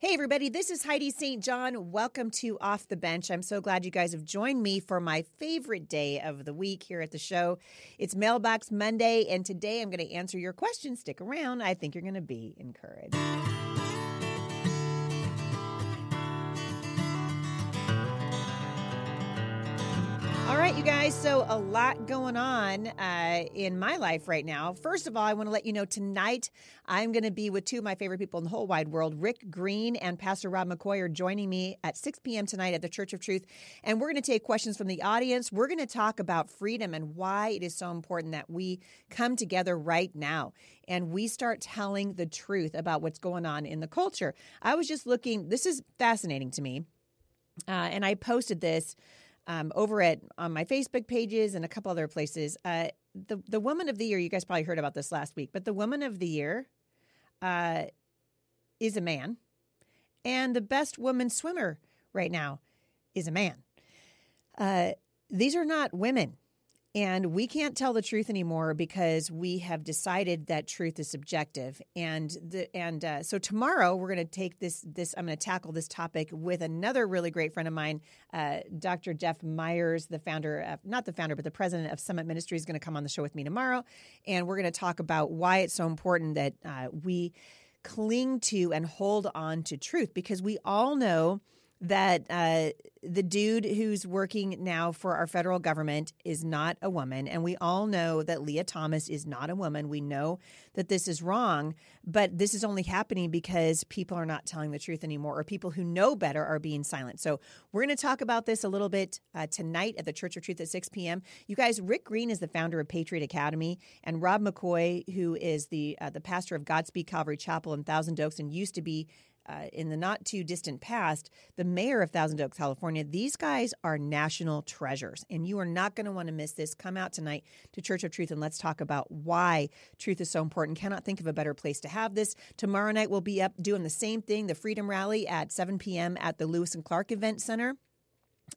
Hey, everybody, this is Heidi St. John. Welcome to Off the Bench. I'm so glad you guys have joined me for my favorite day of the week here at the show. It's Mailbox Monday, and today I'm going to answer your questions. Stick around. I think you're going to be encouraged. All right, you guys. So, a lot going on uh, in my life right now. First of all, I want to let you know tonight I'm going to be with two of my favorite people in the whole wide world. Rick Green and Pastor Rob McCoy are joining me at 6 p.m. tonight at the Church of Truth. And we're going to take questions from the audience. We're going to talk about freedom and why it is so important that we come together right now and we start telling the truth about what's going on in the culture. I was just looking, this is fascinating to me. Uh, and I posted this um, over at on my Facebook pages and a couple other places. Uh, the the woman of the year, you guys probably heard about this last week, but the woman of the year uh, is a man, and the best woman swimmer right now is a man. Uh, these are not women. And we can't tell the truth anymore because we have decided that truth is subjective. And the, and uh, so tomorrow we're going to take this this I'm going to tackle this topic with another really great friend of mine, uh, Dr. Jeff Myers, the founder of not the founder but the president of Summit Ministries, is going to come on the show with me tomorrow, and we're going to talk about why it's so important that uh, we cling to and hold on to truth because we all know that uh, the dude who's working now for our federal government is not a woman. And we all know that Lia Thomas is not a woman. We know that this is wrong, but this is only happening because people are not telling the truth anymore, or people who know better are being silent. So we're going to talk about this a little bit uh, tonight at the Church of Truth at 6 p.m. You guys, Rick Green is the founder of Patriot Academy, and Rob McCoy, who is the uh, the pastor of Godspeak Calvary Chapel in Thousand Oaks and used to be uh, in the not too distant past, the mayor of Thousand Oaks, California. These guys are national treasures, and you are not going to want to miss this. Come out tonight to Church of Truth and let's talk about why truth is so important. Cannot think of a better place to have this. Tomorrow night, we'll be up doing the same thing, the Freedom Rally at 7 p.m. at the Lewis and Clark Event Center.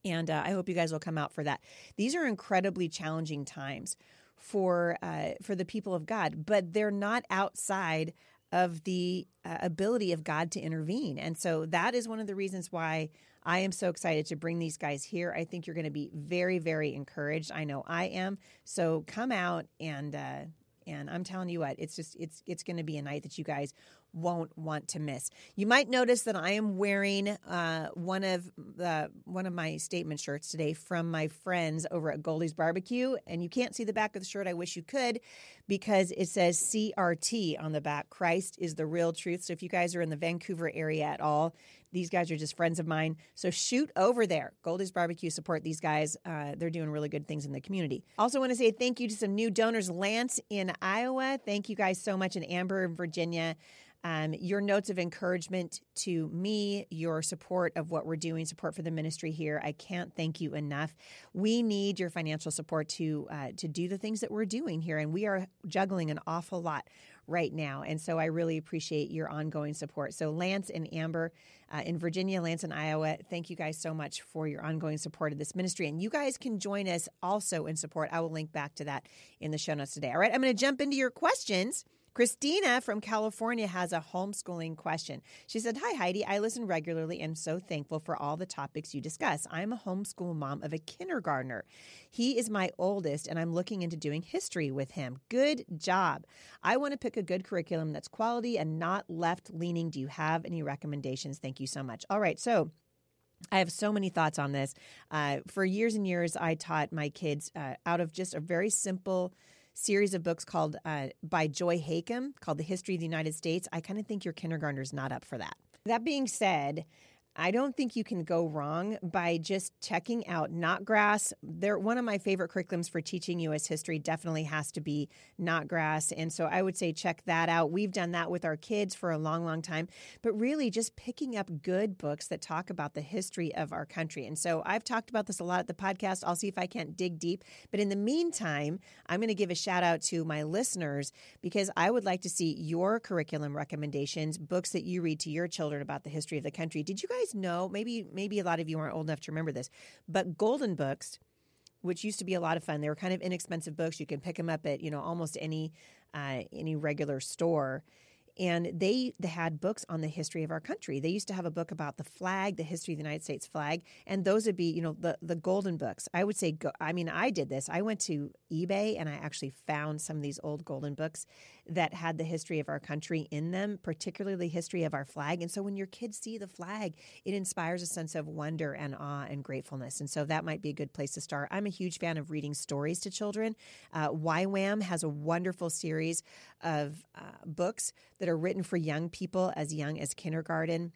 And uh, I hope you guys will come out for that. These are incredibly challenging times for uh, for the people of God, but they're not outside of the uh, ability of God to intervene. And so that is one of the reasons why I am so excited to bring these guys here. I think you're going to be very, very encouraged. I know I am. So come out and uh, and I'm telling you what, it's just it's it's going to be a night that you guys won't want to miss. You might notice that I am wearing uh, one of the one of my statement shirts today from my friends over at Goldie's Barbecue, and you can't see the back of the shirt. I wish you could, because it says CRT on the back. Christ is the real truth. So if you guys are in the Vancouver area at all, these guys are just friends of mine. So shoot over there. Goldie's Barbecue support these guys. Uh, they're doing really good things in the community. Also, want to say thank you to some new donors, Lance in Iowa. Thank you guys so much, and Amber in Virginia. Um, your notes of encouragement to me, your support of what we're doing, support for the ministry here. I can't thank you enough. We need your financial support to uh, to do the things that we're doing here, and we are juggling an awful lot right now. And so I really appreciate your ongoing support. So Lance and Amber uh, in Virginia, Lance and Iowa, thank you guys so much for your ongoing support of this ministry. And you guys can join us also in support. I will link back to that in the show notes today. All right, I'm going to jump into your questions. Christina from California has a homeschooling question. She said, Hi, Heidi. I listen regularly and so thankful for all the topics you discuss. I'm a homeschool mom of a kindergartner. He is my oldest, and I'm looking into doing history with him. Good job. I want to pick a good curriculum that's quality and not left leaning. Do you have any recommendations? Thank you so much. All right. So, I have so many thoughts on this. Uh, for years and years, I taught my kids uh, out of just a very simple series of books called uh, by Joy Hakim called The History of the United States. I kind of think your kindergartner's not up for that. That being said, I don't think you can go wrong by just checking out Notgrass. They're one of my favorite curriculums for teaching U.S. history. Definitely has to be Notgrass, and so I would say check that out. We've done that with our kids for a long, long time. But really, just picking up good books that talk about the history of our country. And so I've talked about this a lot at the podcast. I'll see if I can't dig deep. But in the meantime, I'm going to give a shout out to my listeners because I would like to see your curriculum recommendations, books that you read to your children about the history of the country. Did you guys guys know? Maybe maybe a lot of you aren't old enough to remember this, but Golden Books, which used to be a lot of fun, they were kind of inexpensive books. You can pick them up at you know almost any uh, any regular store. And they, had books on the history of our country. They used to have a book about the flag, the history of the United States flag, and those would be, you know, the the golden books. I would say, go, I mean, I did this. I went to eBay and I actually found some of these old golden books that had the history of our country in them, particularly the history of our flag. And so when your kids see the flag, it inspires a sense of wonder and awe and gratefulness. And so that might be a good place to start. I'm a huge fan of reading stories to children. Uh, YWAM has a wonderful series of uh, books that are written for young people as young as kindergarten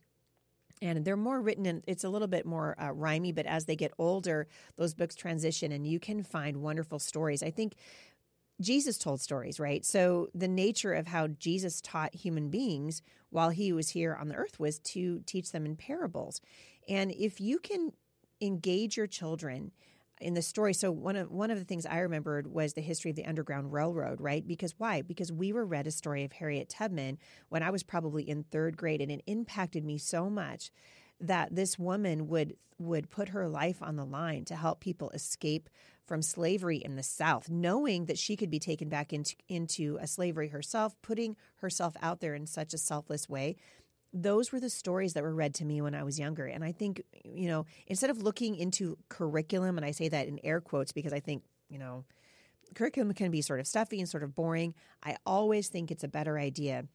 and they're more written and it's a little bit more uh, rhymy but as they get older those books transition and you can find wonderful stories i think Jesus told stories, right? So the nature of how Jesus taught human beings while he was here on the earth was to teach them in parables. And if you can engage your children in the story, so one of one of the things I remembered was the history of the Underground Railroad, right? Because why? Because we were read a story of Harriet Tubman when I was probably in third grade, and it impacted me so much that this woman would would put her life on the line to help people escape from slavery in the South, knowing that she could be taken back into, into a slavery herself, putting herself out there in such a selfless way. Those were the stories that were read to me when I was younger. And I think, you know, instead of looking into curriculum, and I say that in air quotes because I think, you know, curriculum can be sort of stuffy and sort of boring. I always think it's a better idea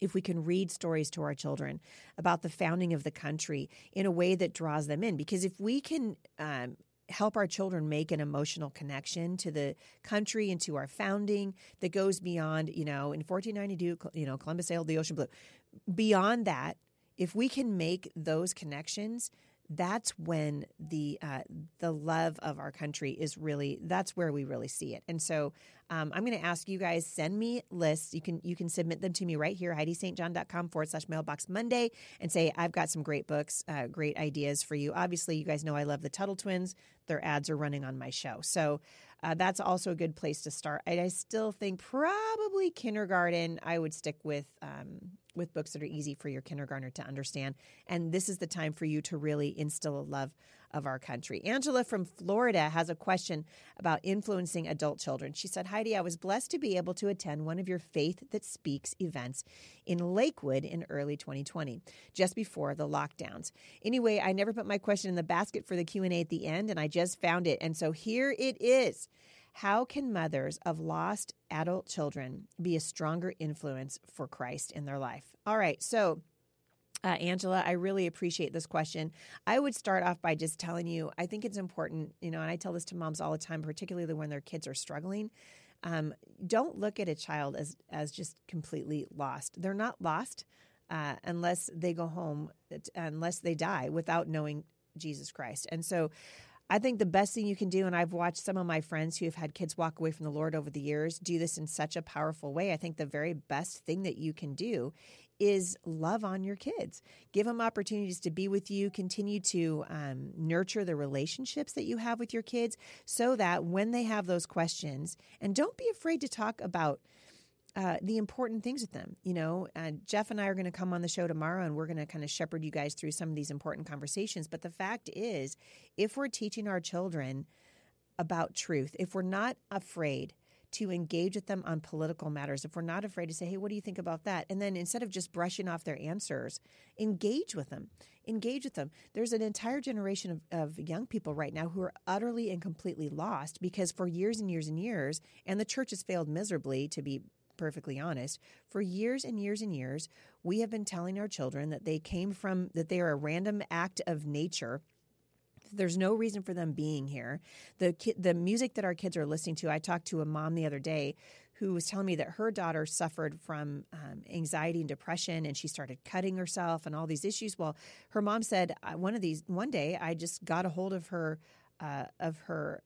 if we can read stories to our children about the founding of the country in a way that draws them in. Because if we can um, help our children make an emotional connection to the country and to our founding that goes beyond, you know, in 1492, you know, Columbus sailed the ocean blue. Beyond that, if we can make those connections, that's when the uh, the love of our country is really that's where we really see it. And so um, I'm going to ask you guys send me lists. You can you can submit them to me right here HeidiSt.John.com forward slash mailbox Monday and say I've got some great books, uh, great ideas for you. Obviously, you guys know I love the Tuttle Twins. Their ads are running on my show, so uh, that's also a good place to start. I, I, still think probably kindergarten. I would stick with um, with books that are easy for your kindergartner to understand. And this is the time for you to really instill a love of our country. Angela from Florida has a question about influencing adult children. She said, Heidi, I was blessed to be able to attend one of your Faith That Speaks events in Lakewood in early 2020, just before the lockdowns. Anyway, I never put my question in the basket for the Q&A at the end, and I just found it. And so here it is. How can mothers of lost adult children be a stronger influence for Christ in their life? All right, so uh, Angela, I really appreciate this question. I would start off by just telling you, I think it's important, you know, and I tell this to moms all the time, particularly when their kids are struggling. Um, don't look at a child as as just completely lost. They're not lost uh, unless they go home, unless they die without knowing Jesus Christ. And so, I think the best thing you can do, and I've watched some of my friends who have had kids walk away from the Lord over the years do this in such a powerful way. I think the very best thing that you can do is love on your kids. Give them opportunities to be with you. Continue to um, nurture the relationships that you have with your kids so that when they have those questions, and don't be afraid to talk about uh, the important things with them. You know, uh, Jeff and I are going to come on the show tomorrow and we're going to kind of shepherd you guys through some of these important conversations. But the fact is, if we're teaching our children about truth, if we're not afraid to engage with them on political matters, if we're not afraid to say, hey, what do you think about that? And then instead of just brushing off their answers, engage with them. Engage with them. There's an entire generation of, of young people right now who are utterly and completely lost because for years and years and years, and the church has failed miserably to be perfectly honest, for years and years and years, we have been telling our children that they came from, that they are a random act of nature. There's no reason for them being here. The ki- the music that our kids are listening to. I talked to a mom the other day who was telling me that her daughter suffered from um, anxiety and depression, and she started cutting herself and all these issues. Well, her mom said one of these one day I just got a hold of her uh, of her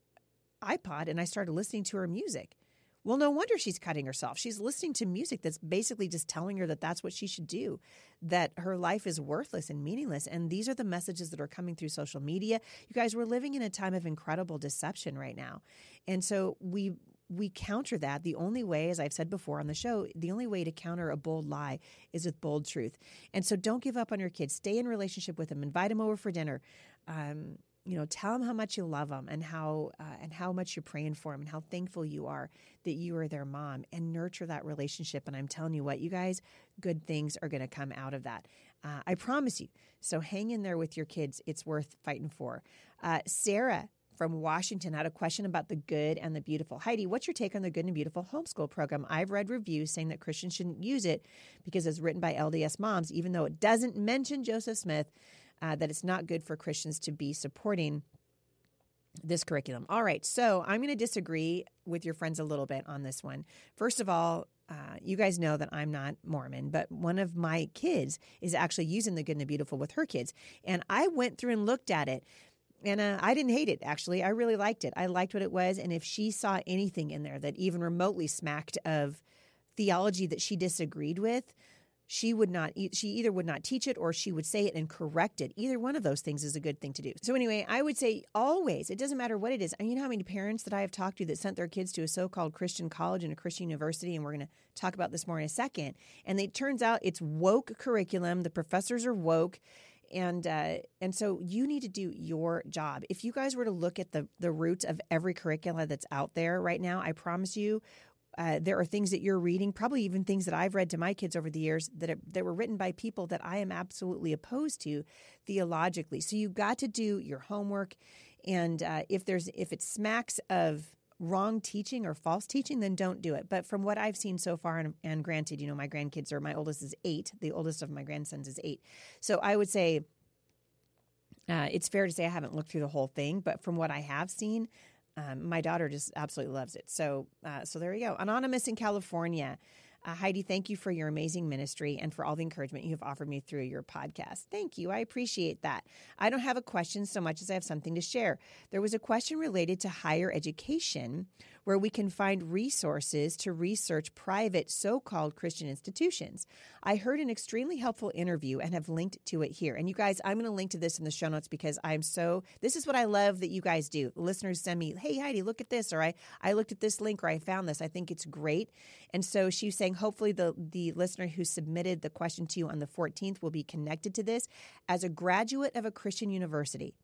iPod and I started listening to her music. Well, no wonder she's cutting herself. She's listening to music that's basically just telling her that that's what she should do, that her life is worthless and meaningless. And these are the messages that are coming through social media. You guys, we're living in a time of incredible deception right now. And so we we counter that the only way as i've said before on the show the only way to counter a bold lie is with bold truth and so don't give up on your kids stay in relationship with them invite them over for dinner um, you know, tell them how much you love them and how uh, and how much you're praying for them and how thankful you are that you are their mom and nurture that relationship. And I'm telling you what, you guys, good things are going to come out of that. Uh, I promise you. So hang in there with your kids. It's worth fighting for. Uh, Sarah from Washington had a question about the good and the beautiful. Heidi, what's your take on the good and beautiful homeschool program? I've read reviews saying that Christians shouldn't use it because it's written by LDS moms, even though it doesn't mention Joseph Smith, uh, that it's not good for Christians to be supporting this curriculum. All right, so I'm going to disagree with your friends a little bit on this one. First of all, uh, you guys know that I'm not Mormon, but one of my kids is actually using the good and the beautiful with her kids. And I went through and looked at it and uh, I didn't hate it, actually. I really liked it. I liked what it was. And if she saw anything in there that even remotely smacked of theology that she disagreed with, she would not she either would not teach it or she would say it and correct it either one of those things is a good thing to do so anyway i would say always it doesn't matter what it is and you know how many parents that i have talked to that sent their kids to a so-called christian college and a christian university and we're going to talk about this more in a second and it turns out it's woke curriculum the professors are woke and uh, and so you need to do your job. If you guys were to look at the the roots of every curricula that's out there right now, I promise you. Uh, there are things that you're reading, probably even things that I've read to my kids over the years that are, that were written by people that I am absolutely opposed to theologically. So you've got to do your homework, and uh, if there's if it smacks of wrong teaching or false teaching, then don't do it. But from what I've seen so far, and, and granted, you know, my grandkids are, my oldest is eight, the oldest of my grandsons is eight. So I would say uh, it's fair to say I haven't looked through the whole thing, but from what I have seen, um, my daughter just absolutely loves it. So, uh, so there you go. Anonymous in California. Uh, Heidi, thank you for your amazing ministry and for all the encouragement you have offered me through your podcast. Thank you. I appreciate that. I don't have a question so much as I have something to share. There was a question related to higher education where we can find resources to research private so called Christian institutions. I heard an extremely helpful interview and have linked to it here. And you guys, I'm going to link to this in the show notes because I'm so, this is what I love that you guys do. Listeners send me, hey, Heidi, look at this, or I, I looked at this link, or I found this. I think it's great. And so she's saying, hopefully, the, the listener who submitted the question to you on the 14th will be connected to this as a graduate of a Christian university.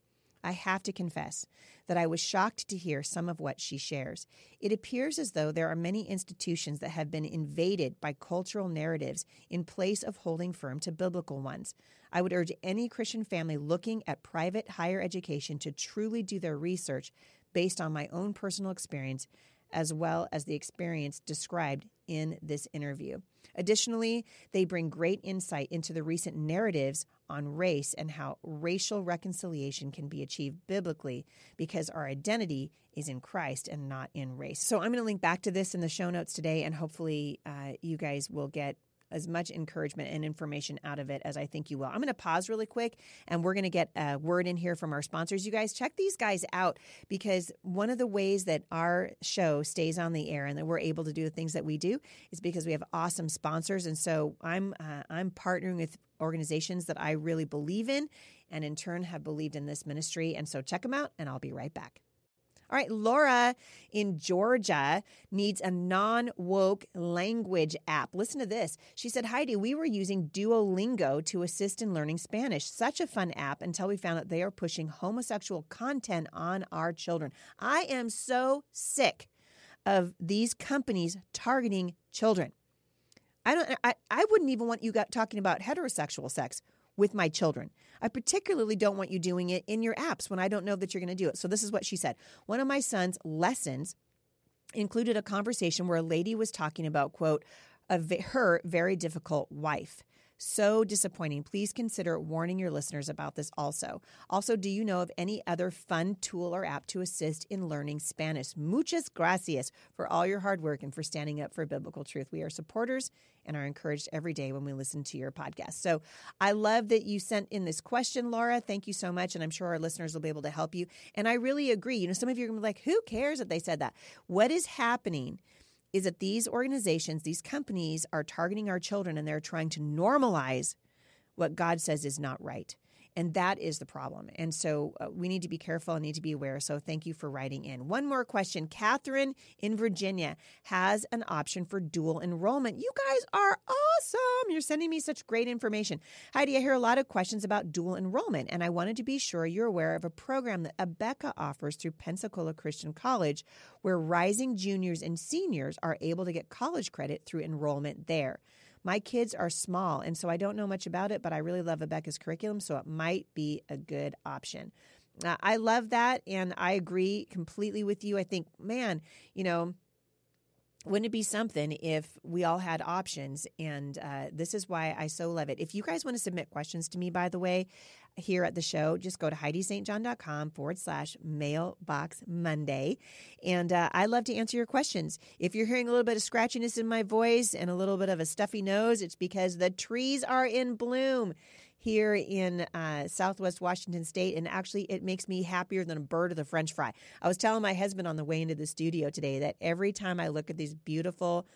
I have to confess that I was shocked to hear some of what she shares. It appears as though there are many institutions that have been invaded by cultural narratives in place of holding firm to biblical ones. I would urge any Christian family looking at private higher education to truly do their research based on my own personal experience as well as the experience described in this interview. Additionally, they bring great insight into the recent narratives on race and how racial reconciliation can be achieved biblically because our identity is in Christ and not in race. So I'm going to link back to this in the show notes today, and hopefully, uh, you guys will get as much encouragement and information out of it as I think you will. I'm going to pause really quick and we're going to get a word in here from our sponsors. You guys check these guys out because one of the ways that our show stays on the air and that we're able to do the things that we do is because we have awesome sponsors. And so I'm uh, I'm partnering with organizations that I really believe in and in turn have believed in this ministry. And so check them out and I'll be right back. All right, Laura in Georgia needs a non woke language app. Listen to this. She said, Heidi, we were using Duolingo to assist in learning Spanish. Such a fun app until we found that they are pushing homosexual content on our children. I am so sick of these companies targeting children. I don't I, I wouldn't even want you got talking about heterosexual sex with my children. I particularly don't want you doing it in your apps when I don't know that you're going to do it. So, this is what she said. One of my son's lessons included a conversation where a lady was talking about, quote, a, her very difficult wife. So disappointing. Please consider warning your listeners about this also. Also, do you know of any other fun tool or app to assist in learning Spanish? Muchas gracias for all your hard work and for standing up for biblical truth. We are supporters and are encouraged every day when we listen to your podcast. So I love that you sent in this question, Laura. Thank you so much. And I'm sure our listeners will be able to help you. And I really agree. You know, some of you are going to be like, who cares that they said that? What is happening? Is that these organizations, these companies are targeting our children and they're trying to normalize what God says is not right. And that is the problem. And so uh, we need to be careful and need to be aware. So thank you for writing in. One more question. Catherine in Virginia has an option for dual enrollment. You guys are awesome. You're sending me such great information. Heidi, I hear a lot of questions about dual enrollment, and I wanted to be sure you're aware of a program that Abeka offers through Pensacola Christian College, where rising juniors and seniors are able to get college credit through enrollment there. My kids are small, and so I don't know much about it, but I really love Abeka's curriculum, so it might be a good option. Uh, I love that, and I agree completely with you. I think, man, you know, wouldn't it be something if we all had options? And uh, this is why I so love it. If you guys want to submit questions to me, by the way, here at the show, just go to HeidiSt.John.com forward slash mailbox Monday. And uh, I love to answer your questions. If you're hearing a little bit of scratchiness in my voice and a little bit of a stuffy nose, it's because the trees are in bloom here in uh, Southwest Washington State, and actually, it makes me happier than a bird with a French fry. I was telling my husband on the way into the studio today that every time I look at these beautiful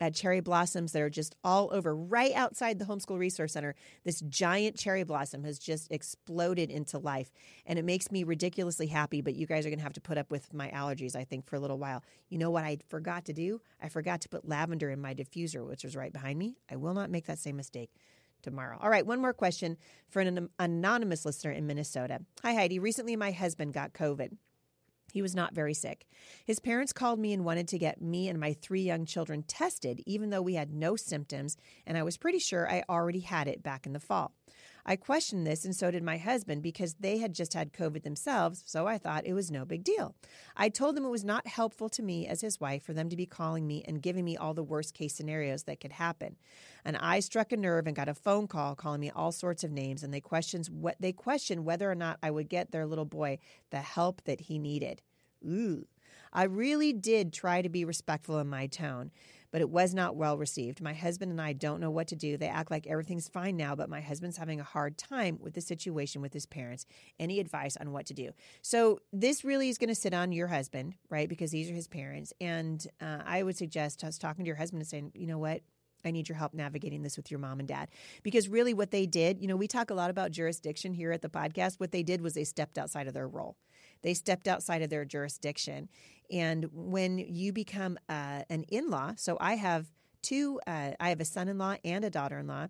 uh, cherry blossoms that are just all over right outside the homeschool resource center this giant cherry blossom has just exploded into life and it makes me ridiculously happy but you guys are going to have to put up with my allergies i think for a little while you know what i forgot to do i forgot to put lavender in my diffuser which is right behind me i will not make that same mistake tomorrow. All right, one more question for an anonymous listener in Minnesota. Hi, Heidi. Recently, my husband got COVID. He was not very sick. His parents called me and wanted to get me and my three young children tested, even though we had no symptoms, and I was pretty sure I already had it back in the fall. I questioned this, and so did my husband, because they had just had COVID themselves, so I thought it was no big deal. I told them it was not helpful to me as his wife for them to be calling me and giving me all the worst case scenarios that could happen. And I struck a nerve and got a phone call calling me all sorts of names, and they questioned what they questioned whether or not I would get their little boy the help that he needed. Ooh. I really did try to be respectful in my tone but it was not well received. My husband and I don't know what to do. They act like everything's fine now, but my husband's having a hard time with the situation with his parents. Any advice on what to do? So, this really is going to sit on your husband, right? Because these are his parents. And uh, I would suggest us talking to your husband and saying, you know what? I need your help navigating this with your mom and dad. Because really, what they did, you know, we talk a lot about jurisdiction here at the podcast. What they did was they stepped outside of their role, they stepped outside of their jurisdiction. And when you become uh, an in law, so I have two, uh, I have a son in law and a daughter in law.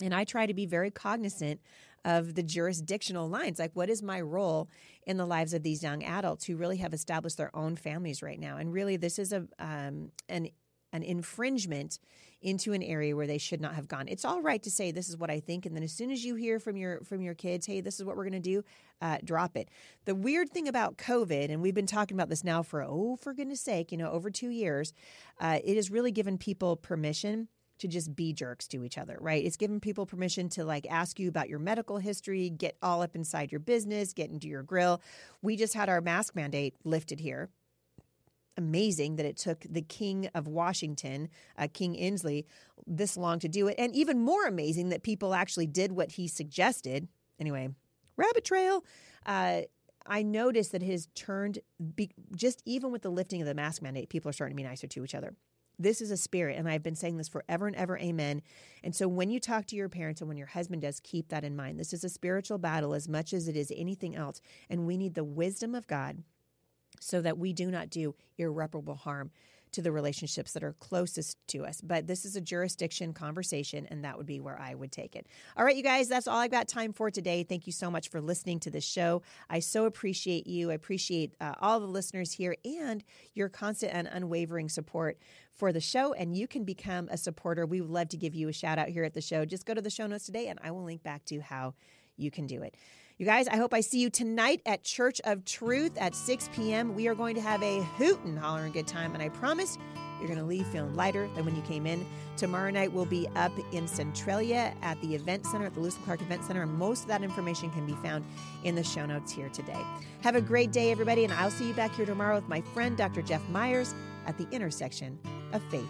And I try to be very cognizant of the jurisdictional lines. Like, what is my role in the lives of these young adults who really have established their own families right now? And really, this is a um, an an infringement into an area where they should not have gone. It's all right to say this is what I think, and then as soon as you hear from your from your kids, hey, this is what we're going to do, uh, drop it. The weird thing about COVID, and we've been talking about this now for oh, for goodness sake, you know, over two years, uh, it has really given people permission to just be jerks to each other, right? It's given people permission to like ask you about your medical history, get all up inside your business, get into your grill. We just had our mask mandate lifted here amazing that it took the King of Washington, uh, King Inslee, this long to do it. And even more amazing that people actually did what he suggested. Anyway, rabbit trail. Uh, I noticed that it has turned, be, just even with the lifting of the mask mandate, people are starting to be nicer to each other. This is a spirit, and I've been saying this forever and ever, amen. And so when you talk to your parents and when your husband does, keep that in mind. This is a spiritual battle as much as it is anything else. And we need the wisdom of God so that we do not do irreparable harm to the relationships that are closest to us. But this is a jurisdiction conversation, and that would be where I would take it. All right, you guys, that's all I've got time for today. Thank you so much for listening to this show. I so appreciate you. I appreciate uh, all the listeners here and your constant and unwavering support for the show. And you can become a supporter. We would love to give you a shout out here at the show. Just go to the show notes today, and I will link back to how you can do it. You guys, I hope I see you tonight at Church of Truth at 6 p.m. We are going to have a hoot and hollering good time, and I promise you're going to leave feeling lighter than when you came in. Tomorrow night, we'll be up in Centralia at the event center, at the Lewis Clark Event Center, and most of that information can be found in the show notes here today. Have a great day, everybody, and I'll see you back here tomorrow with my friend, Dr. Jeff Myers, at the intersection of faith